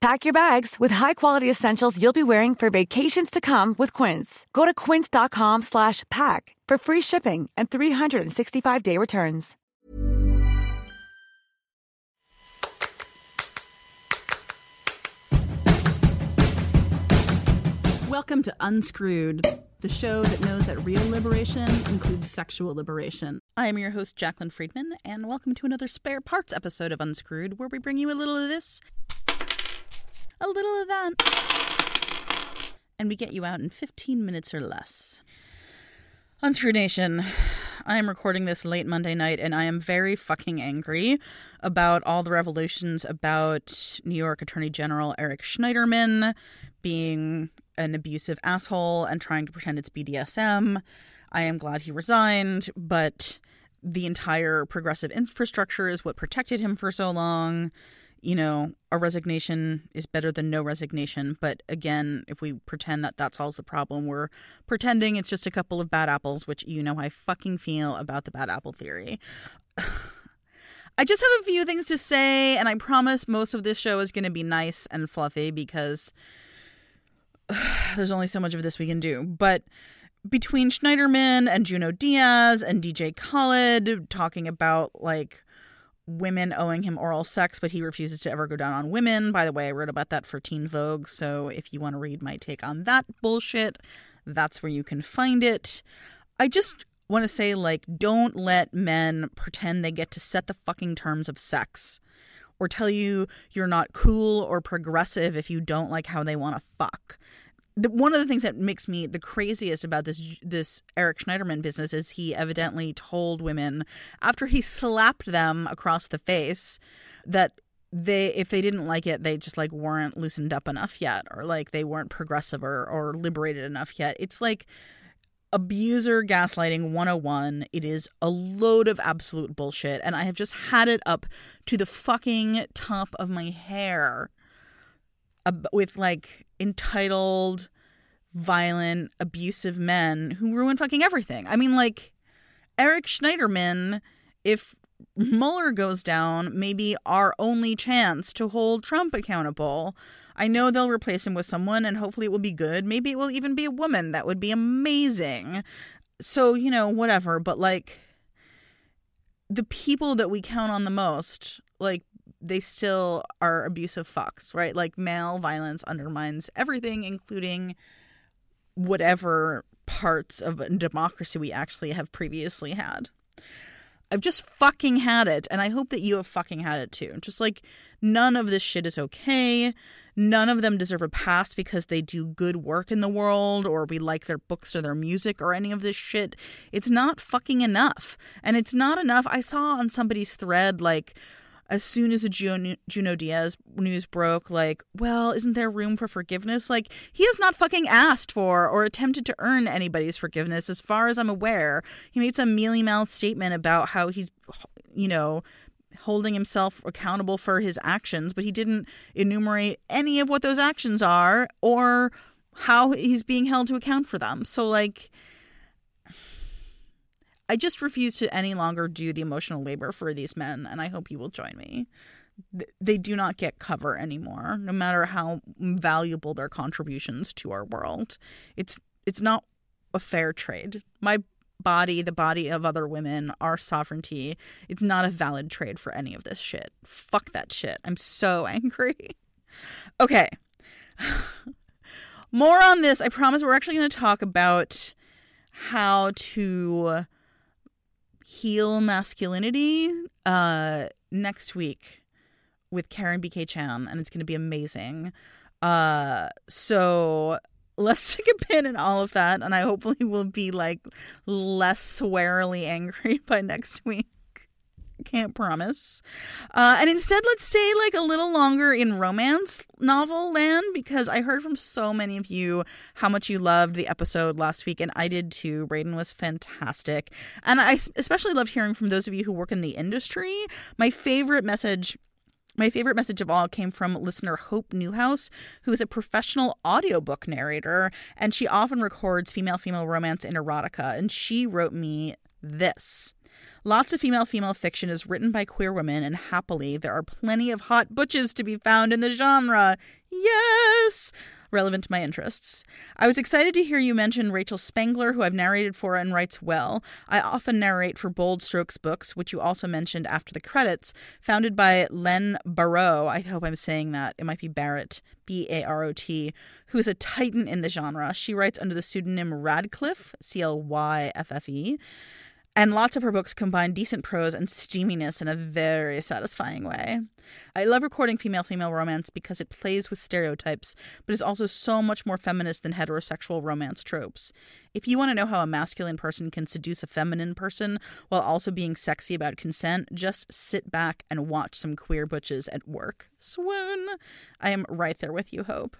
Pack your bags with high-quality essentials you'll be wearing for vacations to come with Quince. Go to quince.com slash pack for free shipping and 365-day returns. Welcome to Unscrewed, the show that knows that real liberation includes sexual liberation. I am your host, Jaclyn Friedman, and welcome to another spare parts episode of Unscrewed, where we bring you a little of this, a little of that, and we get you out in 15 minutes or less. Unscrewed Nation, I am recording this late Monday night, and I am very fucking angry about all the revelations about New York Attorney General Eric Schneiderman being an abusive asshole and trying to pretend it's BDSM. I am glad he resigned, but the entire progressive infrastructure is what protected him for so long. You know, a resignation is better than no resignation. But again, if we pretend that that solves the problem, we're pretending it's just a couple of bad apples, which you know I fucking feel about the bad apple theory. I just have a few things to say, and I promise most of this show is going to be nice and fluffy because there's only so much of this we can do. But between Schneiderman and Junot Diaz and DJ Khaled talking about like women owing him oral sex, but he refuses to ever go down on women. By the way, I wrote about that for Teen Vogue, so if you want to read my take on that bullshit, that's where you can find it. I just want to say, like, don't let men pretend they get to set the fucking terms of sex or tell you you're not cool or progressive if you don't like how they want to fuck. The, one of the things that makes me the craziest about this this Eric Schneiderman business is he evidently told women after he slapped them across the face that they if they didn't like it they just like weren't loosened up enough yet or like they weren't progressive or, or liberated enough yet. It's like abuser gaslighting 101 it is a load of absolute bullshit. And i have just had it up to the fucking top of my hair with like entitled violent abusive men who ruin fucking everything i mean like eric schneiderman if mueller goes down maybe our only chance to hold trump accountable I know they'll replace him with someone and hopefully it will be good. Maybe it will even be a woman. That would be amazing. So, you know, whatever. But like the people that we count on the most, like they still are abusive fucks, right? Like male violence undermines everything, including whatever parts of democracy we actually have previously had. I've just fucking had it, and I hope that you have fucking had it too. Just like none of this shit is okay. None of them deserve a pass because they do good work in the world or we like their books or their music or any of this shit. It's not fucking enough. And it's not enough. I saw on somebody's thread, like, as soon as the Juno, Junot Diaz news broke, like, well, isn't there room for forgiveness? Like, he has not fucking asked for or attempted to earn anybody's forgiveness, as far as I'm aware. He made some mealy mouthed statement about how he's, you know, holding himself accountable for his actions, but he didn't enumerate any of what those actions are or how he's being held to account for them. So, like, I just refuse to any longer do the emotional labor for these men, and I hope you will join me. They do not get cover anymore, no matter how valuable their contributions to our world. It's it's not a fair trade. My body, the body of other women, our sovereignty. It's not a valid trade for any of this shit. Fuck that shit. I'm so angry. Okay. More on this. I promise we're actually going to talk about how to heal masculinity uh, next week with Karen BK Chan, and it's going to be amazing. Uh, so let's stick a pin in all of that, and I hopefully will be like less swearily angry by next week. Can't promise. Uh, and instead, let's stay like a little longer in romance novel land because I heard from so many of you how much you loved the episode last week, and I did too. Braden was fantastic. And I especially loved hearing from those of you who work in the industry. My favorite message my favorite message of all came from listener Hope Newhouse, who is a professional audiobook narrator, and she often records female female romance and erotica. And she wrote me this. Lots of female female fiction is written by queer women, and happily, there are plenty of hot butches to be found in the genre. Yes! relevant to my interests. I was excited to hear you mention Rachel Spangler, who I've narrated for and writes well. I often narrate for Bold Strokes books, which you also mentioned after the credits, founded by Len Barot. I hope I'm saying that. It might be Barrett, B A R O T, who is a titan in the genre. She writes under the pseudonym Radclyffe, C L Y F F E. And lots of her books combine decent prose and steaminess in a very satisfying way. I love recording female female romance because it plays with stereotypes, but is also so much more feminist than heterosexual romance tropes. If you want to know how a masculine person can seduce a feminine person while also being sexy about consent, just sit back and watch some queer butches at work. Swoon! I am right there with you, Hope.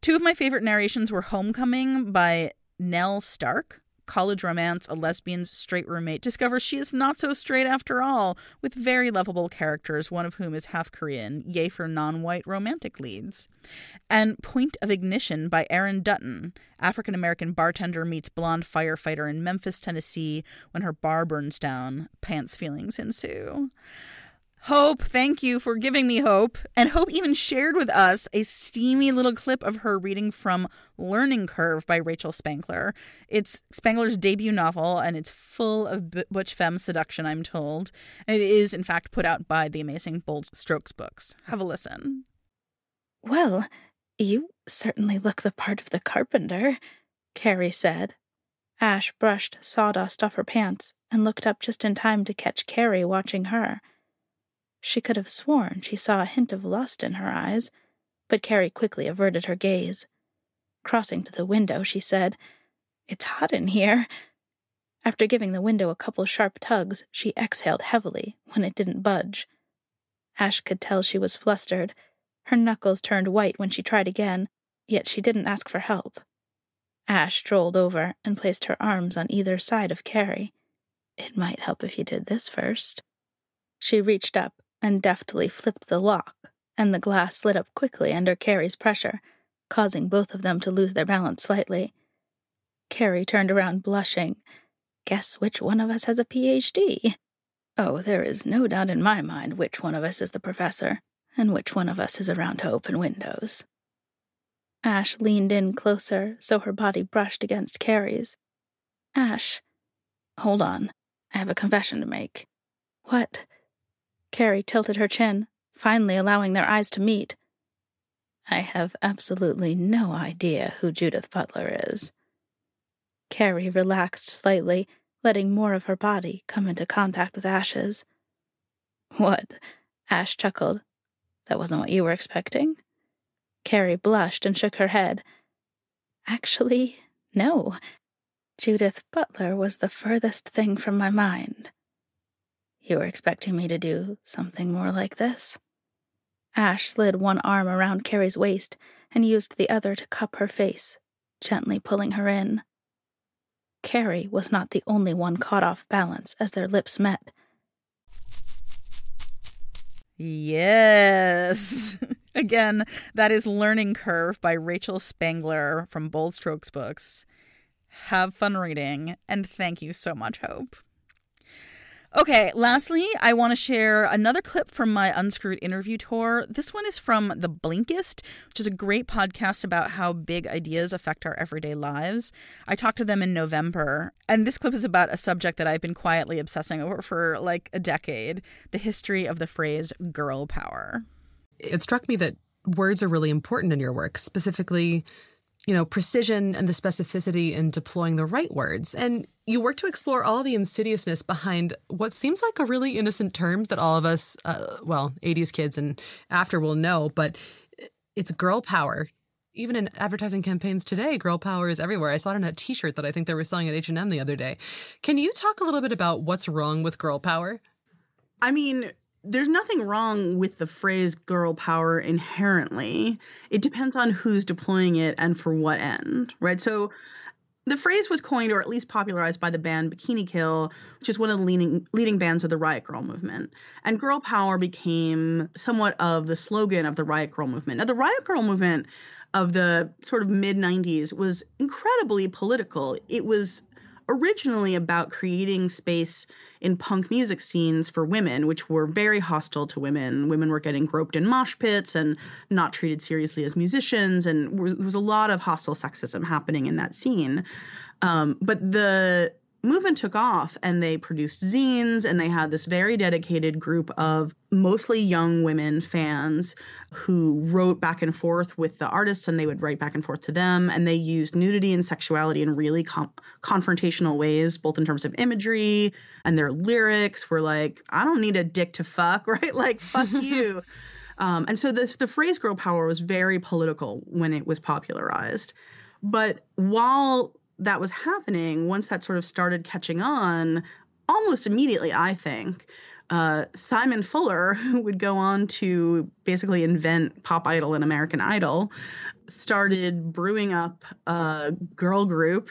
Two of my favorite narrations were Homecoming by Nell Stark college romance, a lesbian's straight roommate discovers she is not so straight after all, with very lovable characters, one of whom is half Korean, yay for non white romantic leads. And Point of Ignition by Erin Dutton, African American bartender meets blonde firefighter in Memphis, Tennessee when her bar burns down, pants feelings ensue. Hope, thank you for giving me hope. And Hope even shared with us a steamy little clip of her reading from Learning Curve by Rachel Spangler. It's Spangler's debut novel, and it's full of butch femme seduction, I'm told. And it is, in fact, put out by the amazing Bold Strokes books. Have a listen. Well, you certainly look the part of the carpenter, Carrie said. Ash brushed sawdust off her pants and looked up just in time to catch Carrie watching her. She could have sworn she saw a hint of lust in her eyes, but Carrie quickly averted her gaze. Crossing to the window, she said, It's hot in here. After giving the window a couple sharp tugs, she exhaled heavily when it didn't budge. Ash could tell she was flustered. Her knuckles turned white when she tried again, yet she didn't ask for help. Ash strolled over and placed her arms on either side of Carrie. It might help if you did this first. She reached up and deftly flipped the lock, and the glass slid up quickly under Carrie's pressure, causing both of them to lose their balance slightly. Carrie turned around blushing. Guess which one of us has a PhD? Oh, there is no doubt in my mind which one of us is the professor, and which one of us is around to open windows. Ash leaned in closer so her body brushed against Carrie's. Ash, hold on. I have a confession to make. What? Carrie tilted her chin, finally allowing their eyes to meet. I have absolutely no idea who Judith Butler is. Carrie relaxed slightly, letting more of her body come into contact with Ash's. What? Ash chuckled. That wasn't what you were expecting? Carrie blushed and shook her head. Actually, no. Judith Butler was the furthest thing from my mind. You were expecting me to do something more like this? Ash slid one arm around Carrie's waist and used the other to cup her face, gently pulling her in. Carrie was not the only one caught off balance as their lips met. Yes. Again, that is Learning Curve by Rachel Spangler from Bold Strokes Books. Have fun reading, and thank you so much, Hope. Okay, lastly, I want to share another clip from my Unscrewed interview tour. This one is from The Blinkist, which is a great podcast about how big ideas affect our everyday lives. I talked to them in November, and this clip is about a subject that I've been quietly obsessing over for like a decade the history of the phrase girl power. It struck me that words are really important in your work, specifically you know, precision and the specificity in deploying the right words. And you work to explore all the insidiousness behind what seems like a really innocent term that all of us, uh, well, 80s kids and after will know, but it's girl power. Even in advertising campaigns today, girl power is everywhere. I saw it on a T-shirt that I think they were selling at H&M the other day. Can you talk a little bit about what's wrong with girl power? I mean, there's nothing wrong with the phrase girl power inherently. It depends on who's deploying it and for what end, right? So the phrase was coined or at least popularized by the band Bikini Kill, which is one of the leading, leading bands of the Riot Grrrl movement. And girl power became somewhat of the slogan of the Riot Grrrl movement. Now, the Riot Grrrl movement of the sort of mid 90s was incredibly political. It was originally about creating space in punk music scenes for women, which were very hostile to women. Women were getting groped in mosh pits and not treated seriously as musicians, and there was a lot of hostile sexism happening in that scene. Um, but the movement took off and they produced zines and they had this very dedicated group of mostly young women fans who wrote back and forth with the artists and they would write back and forth to them and they used nudity and sexuality in really com- confrontational ways both in terms of imagery and their lyrics were like i don't need a dick to fuck right? Like fuck you. Um, and so the, the phrase girl power was very political when it was popularized. But while that was happening, once that sort of started catching on, almost immediately, I think, uh, Simon Fuller, who would go on to basically invent Pop Idol and American Idol, started brewing up a girl group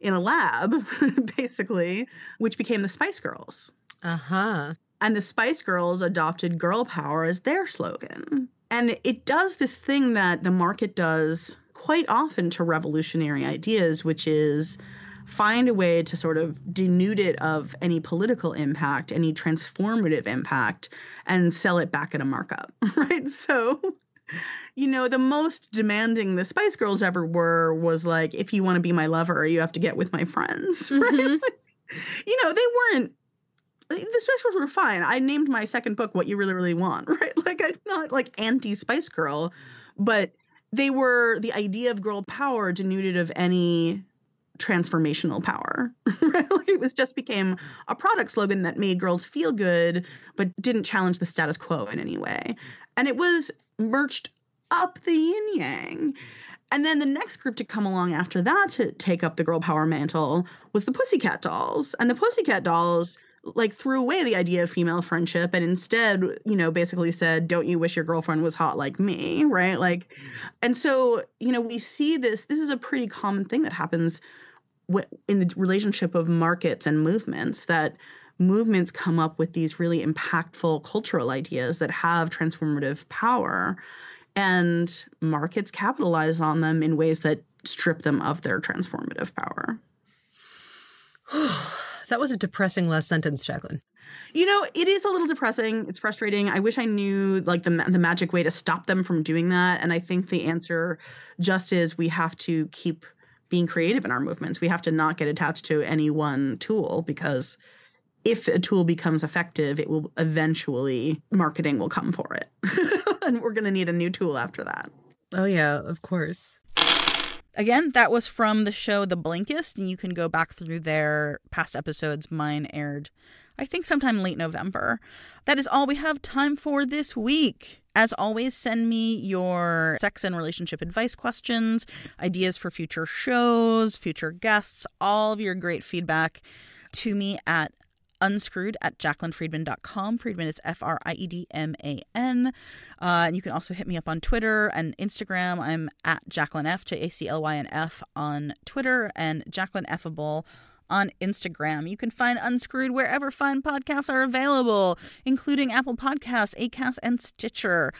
in a lab, basically, which became the Spice Girls. Uh huh. And the Spice Girls adopted girl power as their slogan. And it does this thing that the market does quite often to revolutionary ideas, which is find a way to sort of denude it of any political impact, any transformative impact, and sell it back at a markup, right? So, you know, the most demanding the Spice Girls ever were was like, if you want to be my lover, you have to get with my friends, right? Mm-hmm. you know, they weren't the Spice Girls were fine. I named my second book "What You Really Really Want," right? Like I'm not like anti Spice Girl, but they were the idea of girl power denuded of any transformational power it was just became a product slogan that made girls feel good but didn't challenge the status quo in any way. And it was merged up the yin yang. And then the next group to come along after that to take up the girl power mantle was the pussycat dolls. And the pussycat dolls like threw away the idea of female friendship and instead, you know, basically said, "Don't you wish your girlfriend was hot like me?" Right? Like, and so you know, we see this. This is a pretty common thing that happens in the relationship of markets and movements that movements come up with these really impactful cultural ideas that have transformative power and markets capitalize on them in ways that strip them of their transformative power that was a depressing last sentence, Jaclyn. You know, it is a little depressing. It's frustrating. I wish I knew like the the magic way to stop them from doing that. And I think the answer just is we have to keep being creative in our movements. We have to not get attached to any one tool because if a tool becomes effective, it will eventually marketing will come for it. and we're going to need a new tool after that. Oh yeah, of course. Again, that was from the show The Blinkist, and you can go back through their past episodes. Mine aired, I think, sometime late November. That is all we have time for this week. As always, send me your sex and relationship advice questions, ideas for future shows, future guests, all of your great feedback to me at unscrewed at jaclynfriedman.com. Friedman is F R I E D M A N. Uh, and you can also hit me up on Twitter and Instagram. I'm at Jaclyn F, J A C L Y N F on Twitter and Jaclyn Effable on Instagram. You can find Unscrewed wherever fine podcasts are available, including Apple Podcasts, Acast, and Stitcher.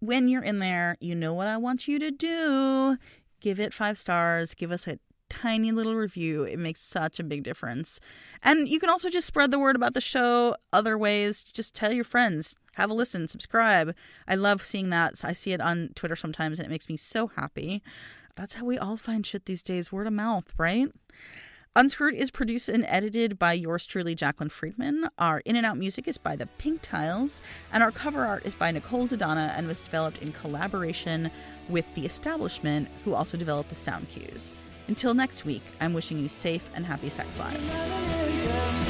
When you're in there, you know what I want you to do. Give it five stars. Give us a tiny little review. It makes such a big difference. And you can also just spread the word about the show other ways. Just tell your friends, have a listen, subscribe. I love seeing that. I see it on Twitter sometimes and it makes me so happy. That's how we all find shit these days word of mouth, right? Unscrewed is produced and edited by yours truly, Jaclyn Friedman. Our in and out music is by the Pink Tiles, and our cover art is by Nicole Dodonna and was developed in collaboration with The Establishment, who also developed the sound cues. Until next week, I'm wishing you safe and happy sex lives.